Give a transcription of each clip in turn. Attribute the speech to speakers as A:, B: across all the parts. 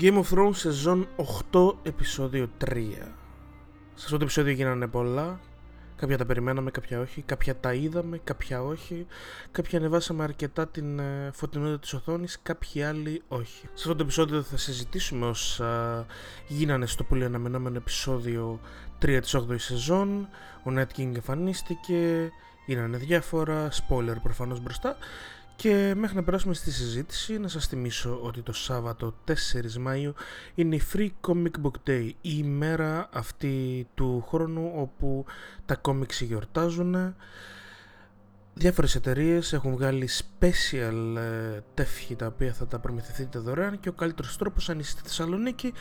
A: Game of Thrones σεζόν 8 επεισόδιο 3 Σε αυτό το επεισόδιο γίνανε πολλά. Κάποια τα περιμέναμε, κάποια όχι. Κάποια τα είδαμε, κάποια όχι. Κάποια ανεβάσαμε αρκετά την ε, φωτεινότητα της οθόνης Κάποιοι άλλοι όχι. Σε αυτό το επεισόδιο θα συζητήσουμε όσα γίνανε στο πολύ αναμενόμενο επεισόδιο 3 της 8ης σεζόν. Ο Night King εμφανίστηκε. Γίνανε διάφορα, spoiler προφανώς μπροστά και μέχρι να περάσουμε στη συζήτηση να σας θυμίσω ότι το Σάββατο 4 Μαΐου είναι η Free Comic Book Day, η ημέρα αυτή του χρόνου όπου τα κόμιξ γιορτάζουν. Διάφορες εταιρείες έχουν βγάλει special ε, τεύχη τα οποία θα τα προμηθευτείτε δωρεάν και ο καλύτερος τρόπος αν είστε στη Θεσσαλονίκη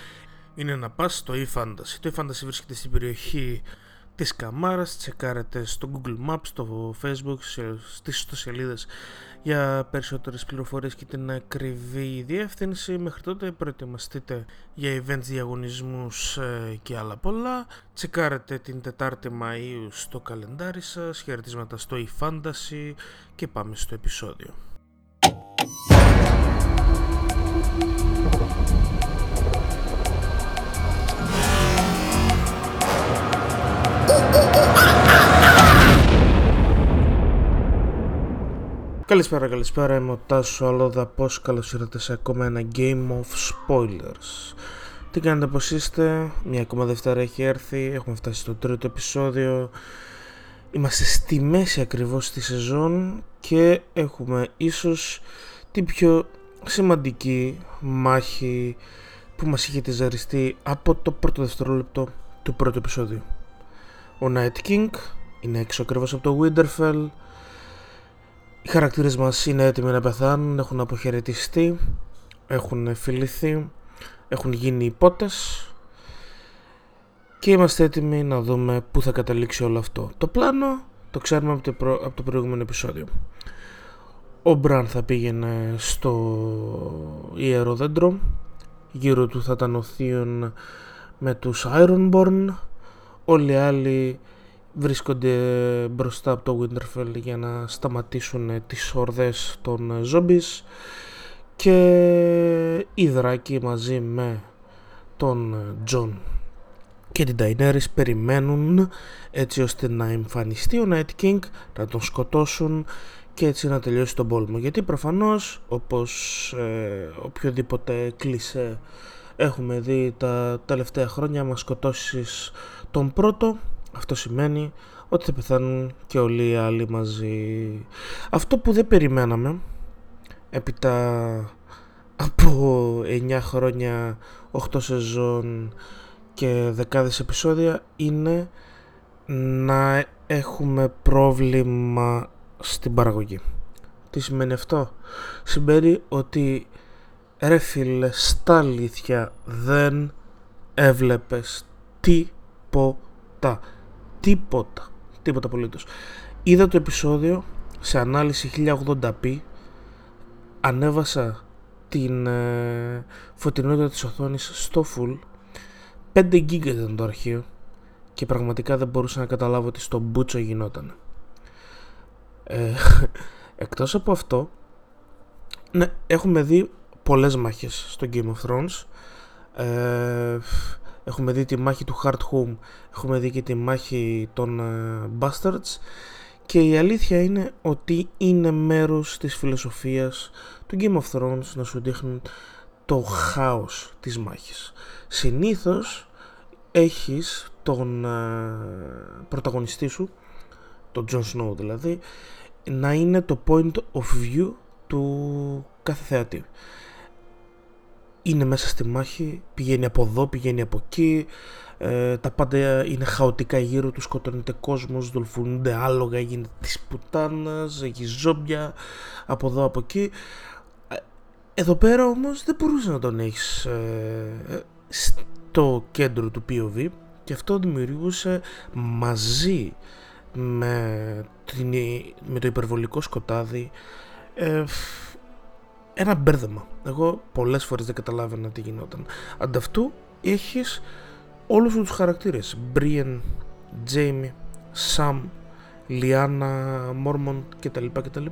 A: είναι να πας στο eFantasy. Το eFantasy βρίσκεται στην περιοχή της Καμάρας, τσεκάρετε στο Google Maps, στο Facebook, στις ιστοσελίδες για περισσότερες πληροφορίες και την ακριβή διεύθυνση. Μέχρι τότε προετοιμαστείτε για events, διαγωνισμούς ε, και άλλα πολλά. Τσεκάρετε την 4η Μαΐου στο καλεντάρι σας, χαιρετίσματα στο eFantasy και πάμε στο επεισόδιο. Καλησπέρα, καλησπέρα, είμαι ο Τάσος Αλόδα, πώς καλώς ήρθατε σε ακόμα ένα Game of Spoilers. Τι κάνετε, πώς είστε, μια ακόμα Δευτέρα έχει έρθει, έχουμε φτάσει στο τρίτο επεισόδιο. Είμαστε στη μέση ακριβώς της σεζόν και έχουμε ίσως την πιο σημαντική μάχη που μας είχε τεζαριστεί από το πρώτο δευτερόλεπτο του πρώτου επεισόδιου. Ο Night King είναι έξω ακριβώς από το Winterfell οι χαρακτήρες μας είναι έτοιμοι να πεθάνουν, έχουν αποχαιρετιστεί, έχουν φιληθεί, έχουν γίνει υπότες και είμαστε έτοιμοι να δούμε πού θα καταλήξει όλο αυτό. Το πλάνο το ξέρουμε από το, προ... από το προηγούμενο επεισόδιο. Ο Μπραν θα πήγαινε στο ιερό δέντρο, γύρω του θα ήταν ο Θείον με τους Ironborn, όλοι οι άλλοι βρίσκονται μπροστά από το Winterfell για να σταματήσουν τις ορδές των zombies και οι δράκοι μαζί με τον Τζον και την Daenerys περιμένουν έτσι ώστε να εμφανιστεί ο Night King, να τον σκοτώσουν και έτσι να τελειώσει τον πόλεμο. Γιατί προφανώς όπως ε, οποιοδήποτε κλισέ έχουμε δει τα τελευταία χρόνια μας σκοτώσεις τον πρώτο αυτό σημαίνει ότι θα πεθάνουν και όλοι οι άλλοι μαζί. Αυτό που δεν περιμέναμε έπειτα από 9 χρόνια, 8 σεζόν και δεκάδες επεισόδια είναι να έχουμε πρόβλημα στην παραγωγή. Τι σημαίνει αυτό; Σημαίνει ότι ρε φίλε στα αλήθεια δεν έβλεπες τίποτα τίποτα. Τίποτα απολύτως. Είδα το επεισόδιο σε ανάλυση 1080p. Ανέβασα την ε, φωτεινότητα της οθόνης στο full. 5 GB ήταν το αρχείο και πραγματικά δεν μπορούσα να καταλάβω ότι στο μπούτσο γινόταν. Ε, εκτός από αυτό, ναι, έχουμε δει πολλές μάχες στο Game of Thrones. Ε, Έχουμε δει τη μάχη του Hard Home, έχουμε δει και τη μάχη των uh, Bastards και η αλήθεια είναι ότι είναι μέρος της φιλοσοφίας του Game of Thrones να σου δείχνουν το χάος της μάχης. Συνήθως έχεις τον uh, πρωταγωνιστή σου, τον Jon Snow δηλαδή, να είναι το point of view του κάθε θεατή είναι μέσα στη μάχη, πηγαίνει από εδώ, πηγαίνει από εκεί, ε, τα πάντα είναι χαοτικά γύρω του, σκοτώνεται κόσμος, δολφουνούνται άλογα, γίνεται της πουτάνας, έχει ζόμπια, από εδώ, από εκεί. Ε, εδώ πέρα όμως δεν μπορούσε να τον έχεις ε, στο κέντρο του POV και αυτό δημιουργούσε μαζί με, την, με το υπερβολικό σκοτάδι ε, ένα μπέρδεμα. Εγώ πολλές φορές δεν καταλάβαινα τι γινόταν. Ανταυτού έχεις όλους τους χαρακτήρες. Μπρίεν, Τζέιμι, Σαμ, Λιάννα, Μόρμοντ κτλ. κτλ.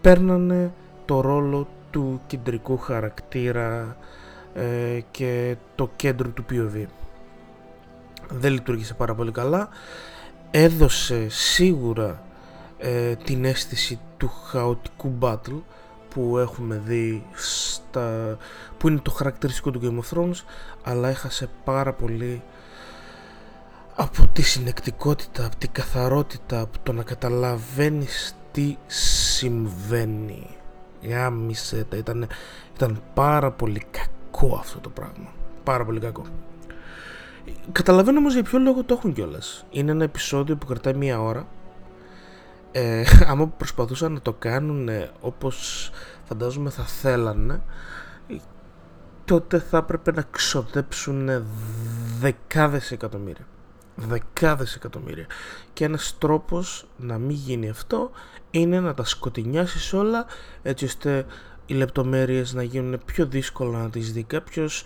A: Παίρνανε το ρόλο του κεντρικού χαρακτήρα ε, και το κέντρο του POV. Δεν λειτουργήσε πάρα πολύ καλά. Έδωσε σίγουρα ε, την αίσθηση του χαοτικού battle που έχουμε δει στα, που είναι το χαρακτηριστικό του Game of Thrones αλλά έχασε πάρα πολύ από τη συνεκτικότητα, από την καθαρότητα, από το να καταλαβαίνεις τι συμβαίνει. Γάμισε ήταν, ήταν πάρα πολύ κακό αυτό το πράγμα. Πάρα πολύ κακό. Καταλαβαίνω όμως για ποιο λόγο το έχουν κιόλας. Είναι ένα επεισόδιο που κρατάει μία ώρα. Ε, άμα προσπαθούσαν να το κάνουν όπως φαντάζομαι θα θέλανε τότε θα έπρεπε να ξοδέψουν δεκάδες εκατομμύρια. Δεκάδες εκατομμύρια. Και ένας τρόπος να μην γίνει αυτό είναι να τα σκοτεινιάσεις όλα έτσι ώστε οι λεπτομέρειες να γίνουν πιο δύσκολα να τις δει κάποιος,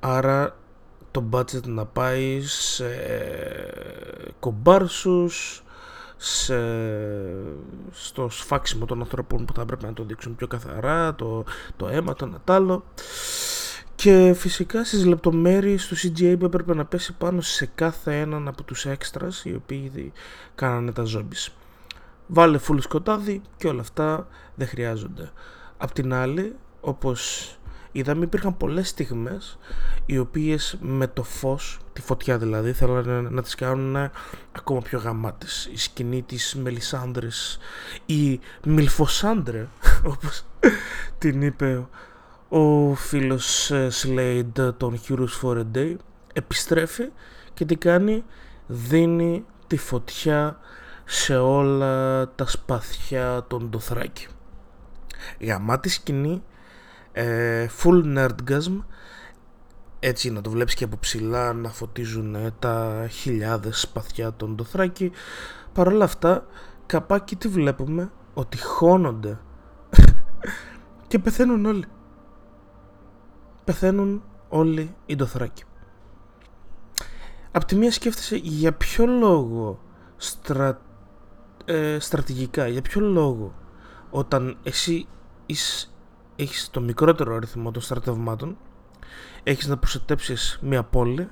A: άρα το budget να πάει σε κομπάρσους σε, στο σφάξιμο των ανθρώπων που θα έπρεπε να το δείξουν πιο καθαρά το, το αίμα, το νατάλο και φυσικά στις λεπτομέρειες του CGA που έπρεπε να πέσει πάνω σε κάθε έναν από τους έξτρας οι οποίοι κάνανε τα zombies. Βάλε full σκοτάδι και όλα αυτά δεν χρειάζονται. Απ' την άλλη, όπως είδαμε υπήρχαν πολλές στιγμές οι οποίες με το φως, τη φωτιά δηλαδή, θέλανε να τις κάνουν ακόμα πιο γαμάτες. Η σκηνή της Μελισάνδρης, η Μιλφοσάντρε, όπως την είπε ο φίλος Slade ε, των Heroes for a Day επιστρέφει και τι κάνει δίνει τη φωτιά σε όλα τα σπαθιά των Ντοθράκη γαμάτη σκηνή ε, full nerdgasm. Έτσι να το βλέπεις και από ψηλά να φωτίζουν ε, τα χιλιάδες σπαθιά των Ντοθράκη παρόλα αυτά καπάκι τι βλέπουμε; Ότι χώνονται. Και πεθαίνουν όλοι. Πεθαίνουν όλοι οι ντοθράκοι. Απ' τη μία σκέφτεσαι για ποιο λόγο στρα... ε, στρατηγικά, για ποιο λόγο όταν εσύ είσαι, έχεις το μικρότερο αριθμό των στρατευμάτων έχεις να προστατέψεις μια πόλη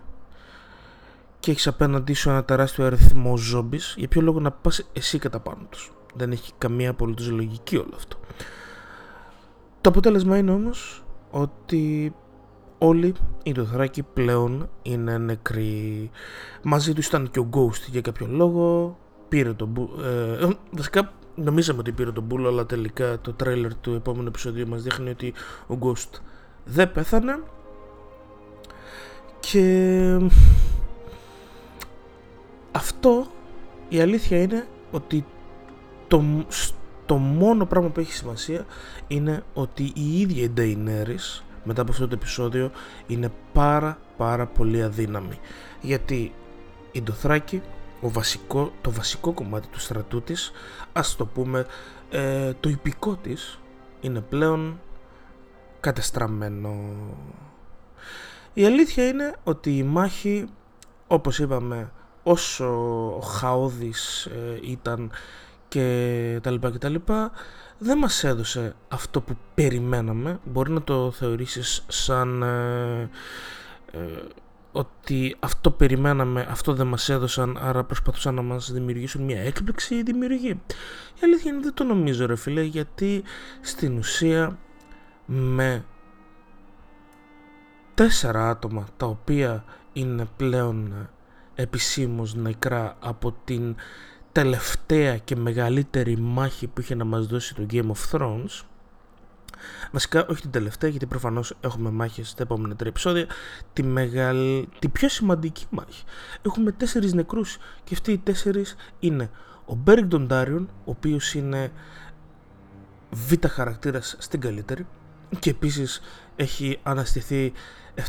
A: και έχεις απέναντί σου ένα τεράστιο αριθμό ζόμπις για ποιο λόγο να πας εσύ κατά πάνω τους δεν έχει καμία απολύτως λογική όλο αυτό το αποτέλεσμα είναι όμως ότι όλοι οι Δοθράκοι πλέον είναι νεκροί. Μαζί τους ήταν και ο Ghost για κάποιο λόγο. Πήρε τον Μπούλ. Ε, βασικά νομίζαμε ότι πήρε τον Μπούλ, αλλά τελικά το τρέλερ του επόμενου επεισοδίου μας δείχνει ότι ο Ghost δεν πέθανε. Και αυτό η αλήθεια είναι ότι το, το μόνο πράγμα που έχει σημασία είναι ότι η ίδια η Daenerys μετά από αυτό το επεισόδιο είναι πάρα πάρα πολύ αδύναμη γιατί η Ντοθράκη ο βασικό, το βασικό κομμάτι του στρατού της ας το πούμε ε, το υπηκό της είναι πλέον κατεστραμμένο. Η αλήθεια είναι ότι η μάχη όπως είπαμε όσο χαόδης ε, ήταν και τα λοιπά και τα λοιπά δεν μας έδωσε αυτό που περιμέναμε. Μπορεί να το θεωρήσεις σαν ε, ε, ότι αυτό περιμέναμε αυτό δεν μας έδωσαν άρα προσπαθούσαν να μας δημιουργήσουν μια έκπληξη ή δημιουργή. Η αλήθεια είναι δεν το νομίζω ρε φίλε γιατί στην ουσία με τέσσερα άτομα τα οποία είναι πλέον επισήμως νεκρά από την τελευταία και μεγαλύτερη μάχη που είχε να μας δώσει το Game of Thrones Βασικά όχι την τελευταία γιατί προφανώς έχουμε μάχες στα επόμενα τρία επεισόδια τη, μεγαλ... τη πιο σημαντική μάχη Έχουμε τέσσερις νεκρούς και αυτοί οι τέσσερις είναι ο Μπέργκ Ντοντάριον ο οποίος είναι β' χαρακτήρας στην καλύτερη και επίσης έχει αναστηθεί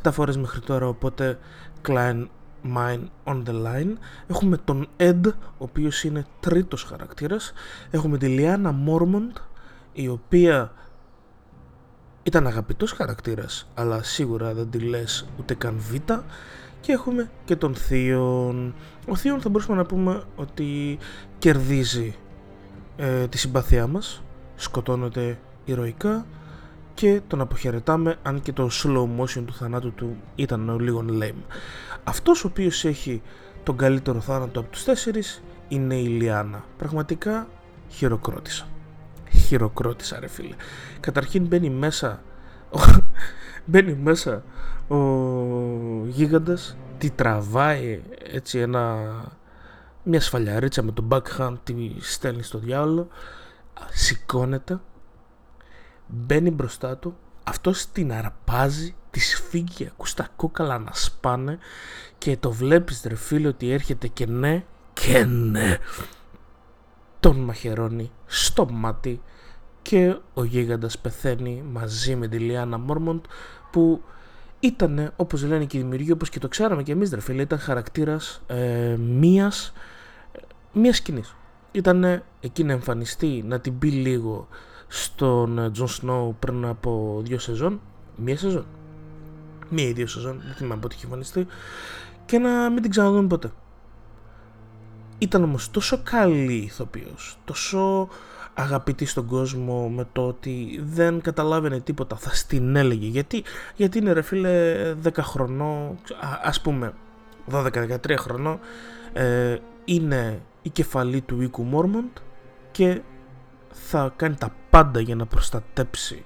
A: 7 φορές μέχρι τώρα οπότε Klein Mine on the Line. Έχουμε τον Ed, ο οποίος είναι τρίτος χαρακτήρας. Έχουμε τη Λιάννα Μόρμοντ, η οποία ήταν αγαπητός χαρακτήρας, αλλά σίγουρα δεν τη λες ούτε καν β. Και έχουμε και τον Θείον. Ο Θείον θα μπορούσαμε να πούμε ότι κερδίζει ε, τη συμπαθιά μας, σκοτώνεται ηρωικά και τον αποχαιρετάμε αν και το slow motion του θανάτου του ήταν λίγο lame. Αυτός ο οποίος έχει τον καλύτερο θάνατο από τους τέσσερις είναι η Λιάνα. Πραγματικά χειροκρότησα. Χειροκρότησα ρε φίλε. Καταρχήν μπαίνει μέσα μπαίνει μέσα ο γίγαντας τη τραβάει έτσι ένα μια σφαλιαρίτσα με τον backhand τη στέλνει στο διάολο σηκώνεται μπαίνει μπροστά του αυτός την αρπάζει τη φύγει ακούς τα κόκαλα να σπάνε και το βλέπεις ρε φίλε ότι έρχεται και ναι και ναι τον μαχαιρώνει στο μάτι και ο γίγαντας πεθαίνει μαζί με τη Λιάννα Μόρμοντ που ήταν όπως λένε και οι δημιουργοί όπως και το ξέραμε και εμείς ρε φίλε ήταν χαρακτήρας ε, μίας μίας σκηνής. Ήταν εκεί να εμφανιστεί να την πει λίγο στον Τζον Σνόου πριν από δύο σεζόν μία σεζόν. Μία ή δύο σεζόν δεν θυμάμαι πότε είχε εμφανιστεί και να μην την ξαναδούμε ποτέ. Ήταν όμως τόσο καλή ηθοποιός τόσο αγαπητή στον κόσμο με το ότι δεν καταλάβαινε τίποτα θα στην έλεγε γιατί, γιατί είναι ρε φίλε 10 χρονών ας πούμε 12-13 χρονών ε, είναι η κεφαλή του οίκου Μόρμοντ και θα κάνει τα πάντα για να προστατέψει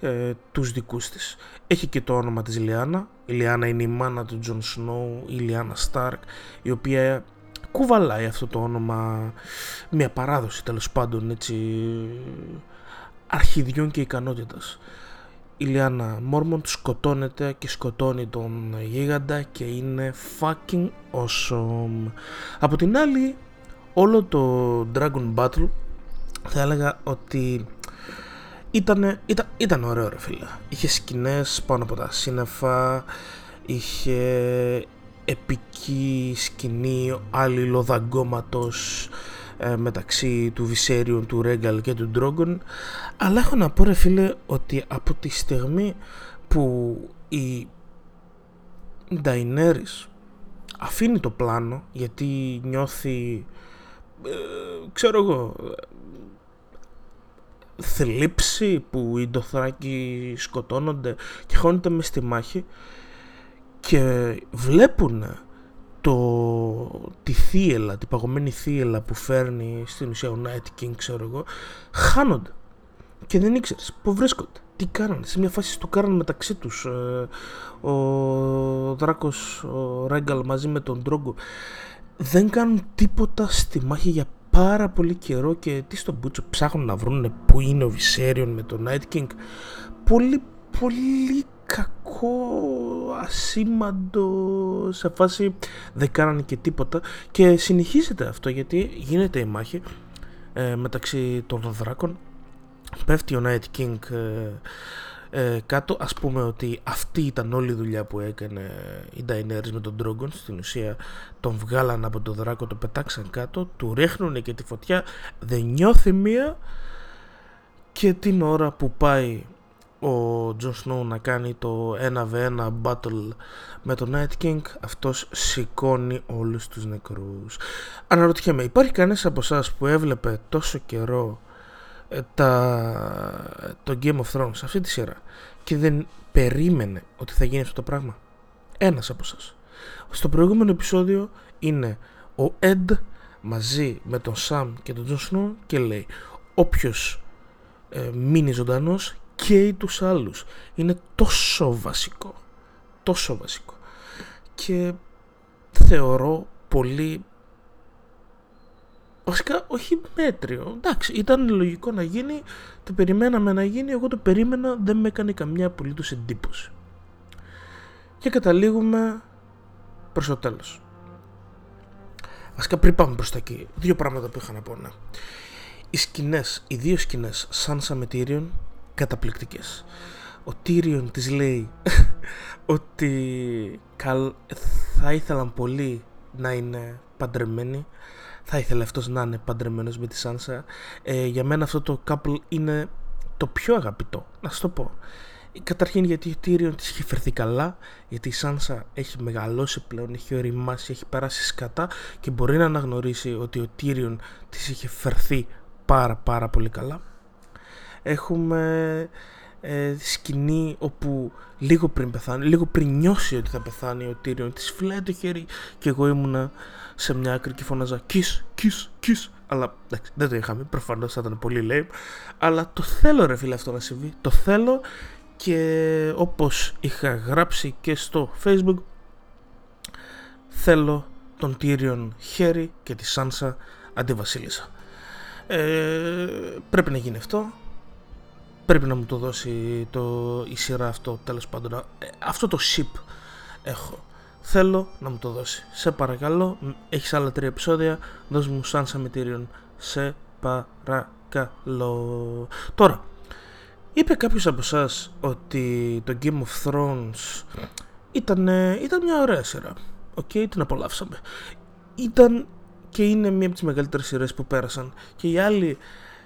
A: ε, τους δικούς της. Έχει και το όνομα της Λιάνα. Η Λιάνα είναι η μάνα του Τζον Σνόου, η Λιάνα Στάρκ, η οποία κουβαλάει αυτό το όνομα μια παράδοση τέλος πάντων έτσι αρχιδιών και ικανότητας. Η Λιάνα Μόρμοντ σκοτώνεται και σκοτώνει τον γίγαντα και είναι fucking awesome. Από την άλλη όλο το Dragon Battle θα έλεγα ότι ήταν, ήταν, ήταν ωραίο ρε φίλε. Είχε σκηνές πάνω από τα σύννεφα, είχε επική σκηνή αλληλοδαγκώματος ε, μεταξύ του Βυσέριον, του Ρέγκαλ και του Ντρόγκον αλλά έχω να πω ρε φίλε ότι από τη στιγμή που η Νταϊνέρης αφήνει το πλάνο γιατί νιώθει ε, ξέρω εγώ θλίψη που οι Ντοθράκοι σκοτώνονται και χώνεται μες στη μάχη και βλέπουν το, τη θύελα, την παγωμένη θύελα που φέρνει στην ουσία ο Night King ξέρω εγώ χάνονται. Και δεν ήξερες που βρίσκονται τι κάνανε, σε μια φάση του κάνανε μεταξύ τους ε, ο Δράκος, ο Ρέγκαλ μαζί με τον Τρόγκο δεν κάνουν τίποτα στη μάχη για πάρα πολύ καιρό και τι στον Μπούτσο ψάχνουν να βρουν που είναι ο Βυσέριον με τον Night King. Πολύ πολύ κακό ασήμαντο σε φάση δεν κάνανε και τίποτα. Και συνεχίζεται αυτό γιατί γίνεται η μάχη ε, μεταξύ των δράκων πέφτει ο Night King ε, ε, κάτω. Ας πούμε ότι αυτή ήταν όλη η δουλειά που έκανε η Daenerys με τον Drogon. Στην ουσία τον βγάλαν από τον δράκο το πετάξαν κάτω του ρίχνουν και τη φωτιά. Δεν νιώθει μία. Και την ώρα που πάει ο Τζον Σνόου να κάνει το 1v1 battle με τον Night King αυτός σηκώνει όλους τους νεκρούς αναρωτιέμαι υπάρχει κανείς από εσάς που έβλεπε τόσο καιρό ε, τα, το Game of Thrones αυτή τη σειρά και δεν περίμενε ότι θα γίνει αυτό το πράγμα; Ένας από εσάς. στο προηγούμενο επεισόδιο είναι ο Ed μαζί με τον Sam και τον Τζον Σνόου και λέει όποιος ε, μείνει ζωντανός καίει τους άλλους. Είναι τόσο βασικό. Τόσο βασικό. Και θεωρώ πολύ Βασικά όχι μέτριο. Εντάξει, ήταν λογικό να γίνει, το περιμέναμε να γίνει, εγώ το περίμενα, δεν με έκανε καμιά απολύτως εντύπωση. Και καταλήγουμε προς το τέλος. Βασικά πριν πάμε προς τα εκεί, δύο πράγματα που είχα να πω, ναι. Οι σκηνές, οι δύο σκηνές, σαν Tyrion, καταπληκτικές. Ο Τίριον της λέει ότι θα ήθελαν πολύ να είναι παντρεμένοι. Θα ήθελε αυτός να είναι παντρεμένος με τη Σάνσα. Ε, για μένα αυτό το couple είναι το πιο αγαπητό. Να σου το πω. Καταρχήν γιατί ο Τίριον της έχει φερθεί καλά, γιατί η Σάνσα έχει μεγαλώσει πλέον, έχει οριμάσει, έχει περάσει σκατά και μπορεί να αναγνωρίσει ότι ο Τίριον της είχε φερθεί πάρα πάρα πολύ καλά. Έχουμε ε, σκηνή όπου λίγο πριν πεθάνει, λίγο πριν νιώσει ότι θα πεθάνει ο Τύριον της φυλάει το χέρι και εγώ ήμουνα σε μια άκρη και φώναζα kiss, kiss, kiss αλλά εντάξει, δεν το είχαμε, προφανώς θα ήταν πολύ lame. Αλλά το θέλω ρε φίλε αυτό να συμβεί, το θέλω και όπως είχα γράψει και στο facebook θέλω τον Τύριον χέρι και τη Σάνσα αντιβασίλισσα ε, πρέπει να γίνει αυτό πρέπει να μου το δώσει το, η σειρά αυτό τέλος πάντων. Ε, αυτό το ship έχω. Θέλω να μου το δώσει. Σε παρακαλώ έχεις άλλα τρία επεισόδια. Δώσ' μου σαν σαμιτήριον. Σε παρακαλώ. Τώρα είπε κάποιος από εσάς ότι το Game of Thrones ήταν, ήταν μια ωραία σειρά. OK, okay, την απολαύσαμε. Ήταν και είναι μία από τις μεγαλύτερες σειρές που πέρασαν. Και η άλλη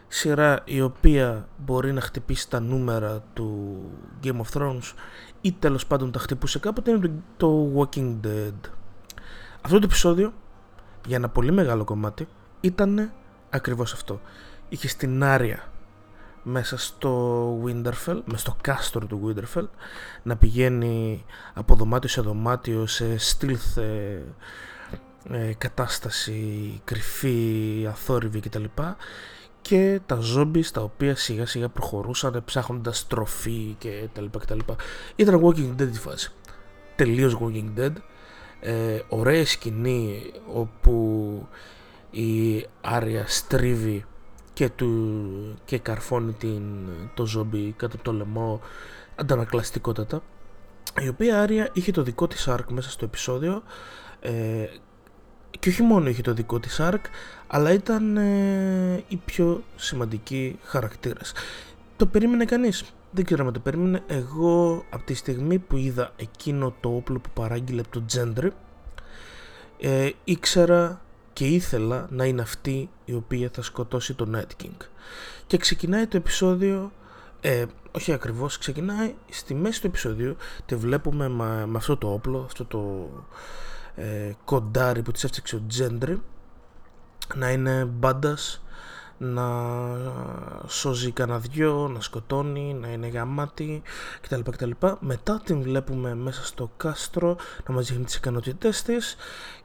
A: σειρά η οποία μπορεί να χτυπήσει τα νούμερα του Game of Thrones ή τέλος πάντων τα χτυπούσε κάποτε είναι το Walking Dead. Αυτό το επεισόδιο για ένα πολύ μεγάλο κομμάτι ήταν ακριβώς αυτό. Είχε στην Άρια μέσα στο Winterfell, μέσα στο κάστρο του Winterfell να πηγαίνει από δωμάτιο σε δωμάτιο σε stealth ε, ε, κατάσταση κρυφή, αθόρυβη κτλ και τα zombies τα οποία σιγά σιγά προχωρούσαν ψάχνοντας τροφή και τα λοιπά και τα λοιπά. Ήταν Walking Dead τη φάση. Τελείως Walking Dead. Ε, ωραία σκηνή όπου η Άρια στρίβει και, του, και καρφώνει την, το ζόμπι κάτω από το λαιμό αντανακλαστικότατα η οποία Άρια είχε το δικό της arc μέσα στο επεισόδιο ε, και όχι μόνο είχε το δικό της arc αλλά ήταν ε, η πιο σημαντική χαρακτήρας το περίμενε κανείς; Δεν ξέρω αν το περίμενε εγώ από τη στιγμή που είδα εκείνο το όπλο που παράγγειλε από το Gentry ε, ήξερα και ήθελα να είναι αυτή η οποία θα σκοτώσει τον Night King. Και ξεκινάει το επεισόδιο, ε, όχι ακριβώς, ξεκινάει στη μέση του επεισοδίου, τη βλέπουμε με, αυτό το όπλο, αυτό το ε, κοντάρι που της έφτιαξε ο Τζέντρι, να είναι μπάντας, να σώζει κανένα δυο, να σκοτώνει, να είναι γαμάτι κτλ. κτλ. Μετά την βλέπουμε μέσα στο κάστρο να μας δείχνει τις ικανότητές της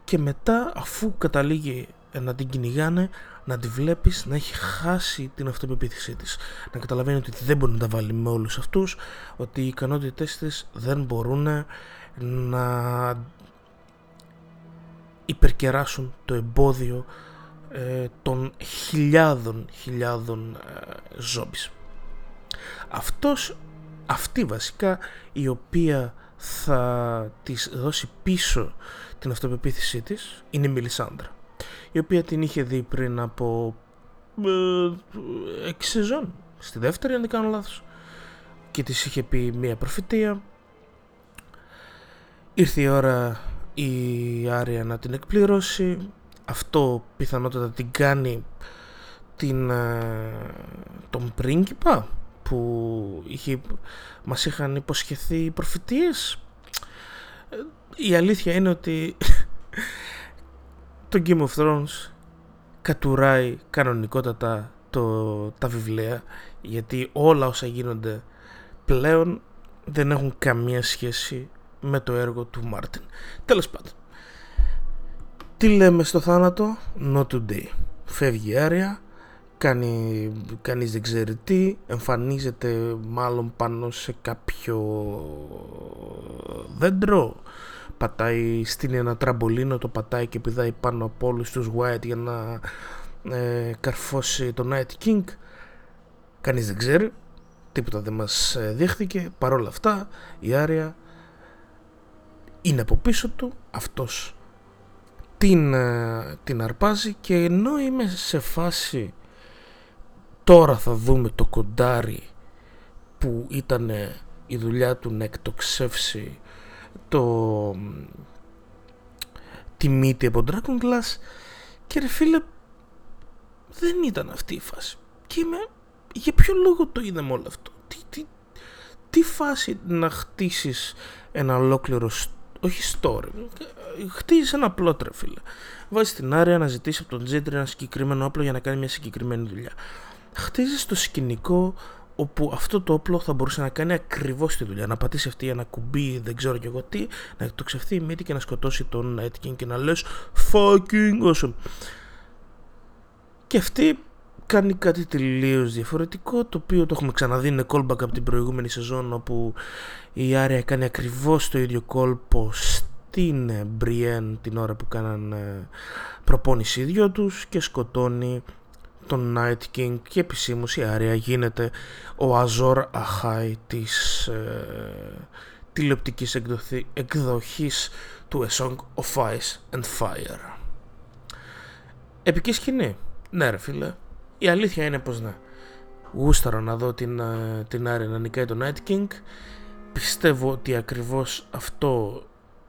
A: και μετά αφού καταλήγει να την κυνηγάνε να τη βλέπεις να έχει χάσει την αυτοπεποίθησή της να καταλαβαίνει ότι δεν μπορεί να τα βάλει με όλους αυτούς ότι οι ικανότητες της δεν μπορούν να υπερκεράσουν το εμπόδιο ε, των χιλιάδων χιλιάδων ε, ζόμπις. Αυτός, αυτή βασικά η οποία θα της δώσει πίσω την αυτοπεποίθησή της είναι η Μιλισάνδρα η οποία την είχε δει πριν από ε, έξι σεζόν. Στη δεύτερη αν δεν κάνω λάθος. Και της είχε πει μία προφητεία. Ήρθε η ώρα η Άρια να την εκπληρώσει. Αυτό πιθανότατα την κάνει την, ε, τον πρίγκιπα που είχε, μας είχαν υποσχεθεί προφητείες. Ε, η αλήθεια είναι ότι το Game of Thrones κατουράει κανονικότατα το, τα βιβλία γιατί όλα όσα γίνονται πλέον δεν έχουν καμία σχέση με το έργο του Μάρτιν. Τέλος πάντων. Τι λέμε στο θάνατο, not today. Φεύγει η Άρια, κάνει, κανείς δεν ξέρει τι, εμφανίζεται μάλλον πάνω σε κάποιο δέντρο, πατάει στην ένα τραμπολίνο, το πατάει και πηδάει πάνω από όλους τους White για να ε, καρφώσει το Night King. Κανείς δεν ξέρει, τίποτα δεν μας ε, δείχθηκε, παρόλα αυτά η Άρια είναι από πίσω του, αυτός την, ε, την αρπάζει και ενώ είμαι σε φάση τώρα θα δούμε το κοντάρι που ήταν η δουλειά του να εκτοξεύσει το τη μύτη από Dragon Glass και ρε φίλε δεν ήταν αυτή η φάση. Και είμαι για ποιο λόγο το είδαμε όλο αυτό; Τι, τι, τι φάση να χτίσεις ένα ολόκληρο όχι story χτίζει ένα πλότ, ρε φίλε. Βάζει την άρια να ζητήσει από τον Τζέντρι ένα συγκεκριμένο όπλο για να κάνει μια συγκεκριμένη δουλειά. Χτίζει το σκηνικό όπου αυτό το όπλο θα μπορούσε να κάνει ακριβώς τη δουλειά. Να πατήσει αυτή ένα κουμπί, δεν ξέρω και εγώ τι, να το ξεφθεί η μύτη και να σκοτώσει τον Night King και να λες fucking awesome. Και αυτή κάνει κάτι τελείως διαφορετικό το οποίο το έχουμε ξαναδεί είναι callback από την προηγούμενη σεζόν όπου η Άρια κάνει ακριβώς το ίδιο κόλπο στην Brienne την ώρα που κάναν ε, προπόνηση οι δυο τους και σκοτώνει τον Night King και επισήμως η Άρια γίνεται ο Αζόρ Αχάι της ε, τηλεοπτικής εκδοχής του A Song of Ice and Fire. Επική σκηνή. Ναι ρε φίλε, η αλήθεια είναι πως ναι. Γούσταρα να δω την, ε, την Άρια να νικάει τον Night King. Πιστεύω ότι ακριβώς αυτό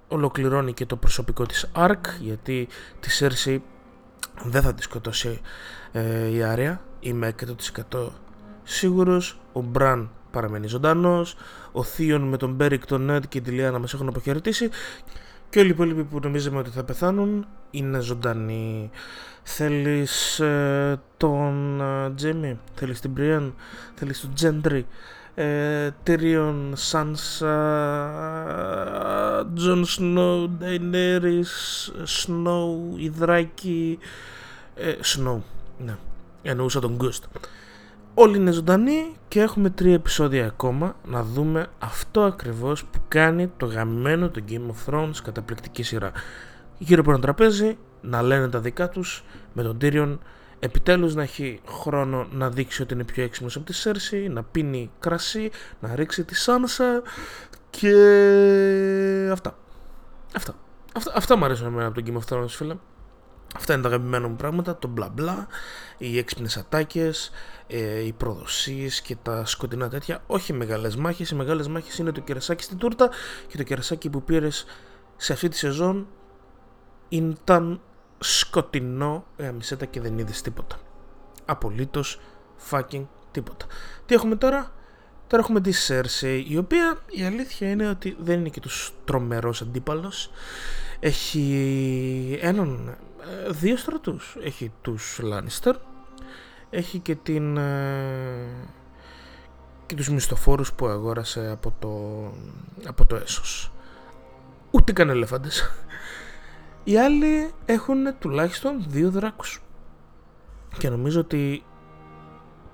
A: ολοκληρώνει και το προσωπικό της Ark γιατί τη Cersei δεν θα τη σκοτώσει ε, η Άρια. Είμαι 100% σίγουρος. Ο Μπραν παραμένει ζωντανός. Ο Θίον με τον Μπέρικ, τον Εντ και τη Λιάνα μας έχουν αποχαιρετήσει. Και όλοι οι υπόλοιποι που νομίζαμε ότι θα πεθάνουν είναι ζωντανοί. Θέλεις ε, τον ε, Τζέμι, θέλεις την Μπριάν, θέλεις τον Τζέντρι, ε, Τίριον, Σάνσα, Τζον Σνόου, Νταϊνέρης, Σνόου, οι δράκοι, Σνόου, ναι, εννοούσα τον Γκούστ. Όλοι είναι ζωντανοί και έχουμε τρία επεισόδια ακόμα να δούμε αυτό ακριβώς που κάνει το γαμμένο το Game of Thrones καταπληκτική σειρά. Γύρω από ένα τραπέζι να λένε τα δικά τους με τον Tyrion επιτέλους να έχει χρόνο να δείξει ότι είναι πιο έξυπνος από τη Σέρση, να πίνει κρασί, να ρίξει τη Σάνσα και αυτά. Αυτά. Αυτά, αυτά μου αρέσουν εμένα από τον Game of Thrones φίλε. Αυτά είναι τα αγαπημένα μου πράγματα, το μπλα μπλα, οι έξυπνες ατάκες, ε, οι προδοσίες και τα σκοτεινά τέτοια. Όχι μεγάλες μάχες. Οι μεγάλες μάχες είναι το κερασάκι στην τούρτα και το κερασάκι που πήρες σε αυτή τη σεζόν ήταν σκοτεινό γαμισέτα και δεν είδες τίποτα. Απολύτως fucking τίποτα. Τι έχουμε τώρα, Τώρα έχουμε τη Cersei, η οποία η αλήθεια είναι ότι δεν είναι και τους τρομερός αντίπαλος. Έχει έναν, ε, δύο στρατούς. Έχει τους Lannister, έχει και την... Ε, και τους μισθοφόρους που αγόρασε από το, από το έσος. Ούτε καν ελεφάντες. Οι άλλοι έχουν τουλάχιστον δύο δράκους. Και νομίζω ότι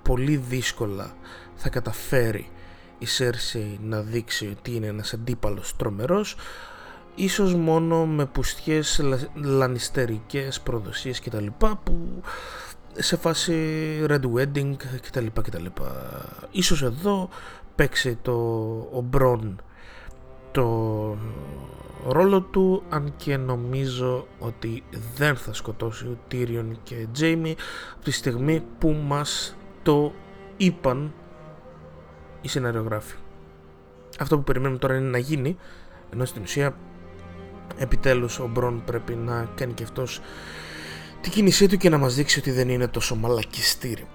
A: πολύ δύσκολα θα καταφέρει η Σέρσεϊ να δείξει ότι είναι ένας αντίπαλος τρομερός ίσως μόνο με πουστιές λανιστερικές προδοσίες κτλ που σε φάση Red Wedding κτλ κτλ ίσως εδώ παίξει το ο Μπρον το ρόλο του αν και νομίζω ότι δεν θα σκοτώσει ο Τίριον και Τζέιμι από τη στιγμή που μας το είπαν οι σεναριογράφοι. Αυτό που περιμένουμε τώρα είναι να γίνει ενώ στην ουσία επιτέλους ο Μπρον πρέπει να κάνει και αυτός την κίνησή του και να μας δείξει ότι δεν είναι τόσο μαλακιστήρι.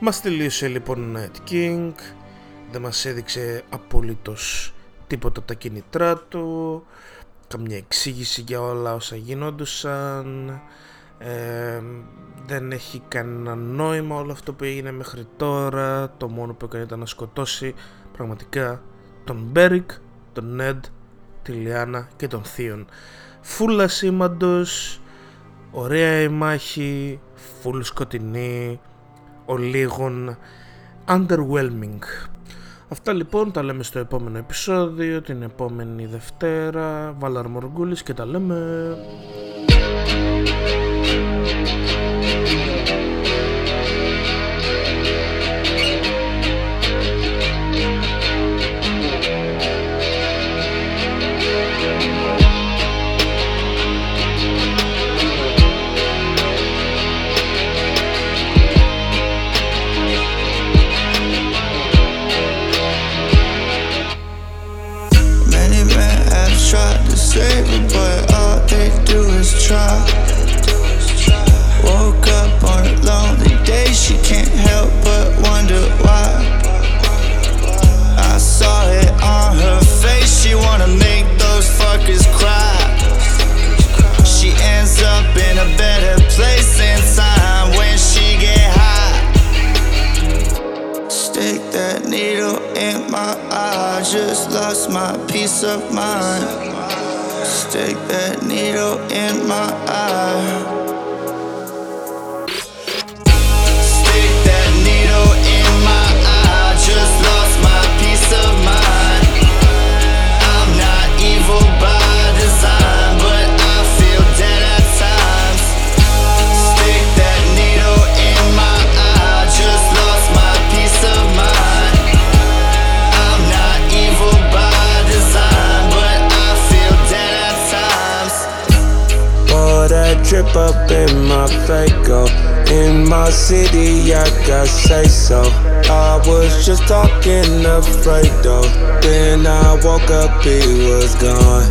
A: Μας τελείωσε λοιπόν Night King, δεν μας έδειξε απολύτως τίποτα από τα κινητρά του, καμιά εξήγηση για όλα όσα γίνοντουσαν, ε, δεν έχει κανένα νόημα όλο αυτό που έγινε μέχρι τώρα, το μόνο που έκανε ήταν να σκοτώσει πραγματικά τον Μπέρικ, τον Εντ, τη Λιάνα και τον Θίον. Φουλ ασήμαντος, ωραία η μάχη, φουλ σκοτεινή, ολίγον underwhelming. Αυτά λοιπόν τα λέμε στο επόμενο επεισόδιο, την επόμενη Δευτέρα, Βάλαρ Μοργκούλις και τα λέμε...
B: Trip up in my Fago. In my city, I got say so. I was just talking afraid though. Then I woke up, he was gone.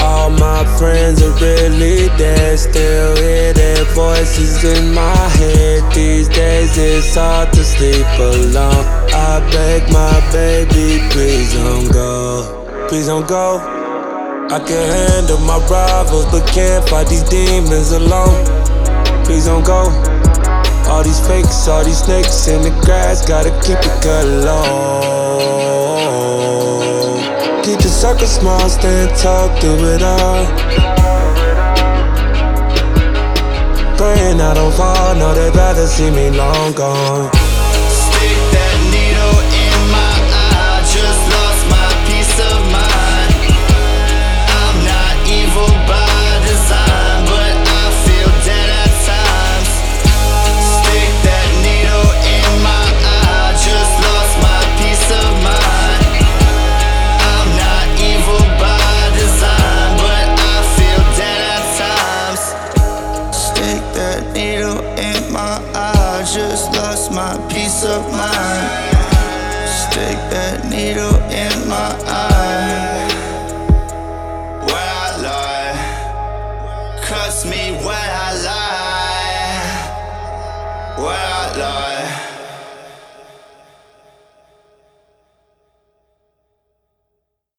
B: All my friends are really dead. Still hear their voices in my head. These days it's hard to sleep alone. I beg my baby, please don't go. Please don't go. I can handle my rivals, but can't fight these demons alone. Please don't go. All these fakes, all these snakes in the grass, gotta keep it cut low. Keep the circle small, stand tall through it all. Praying I don't fall, no, they'd rather see me long gone.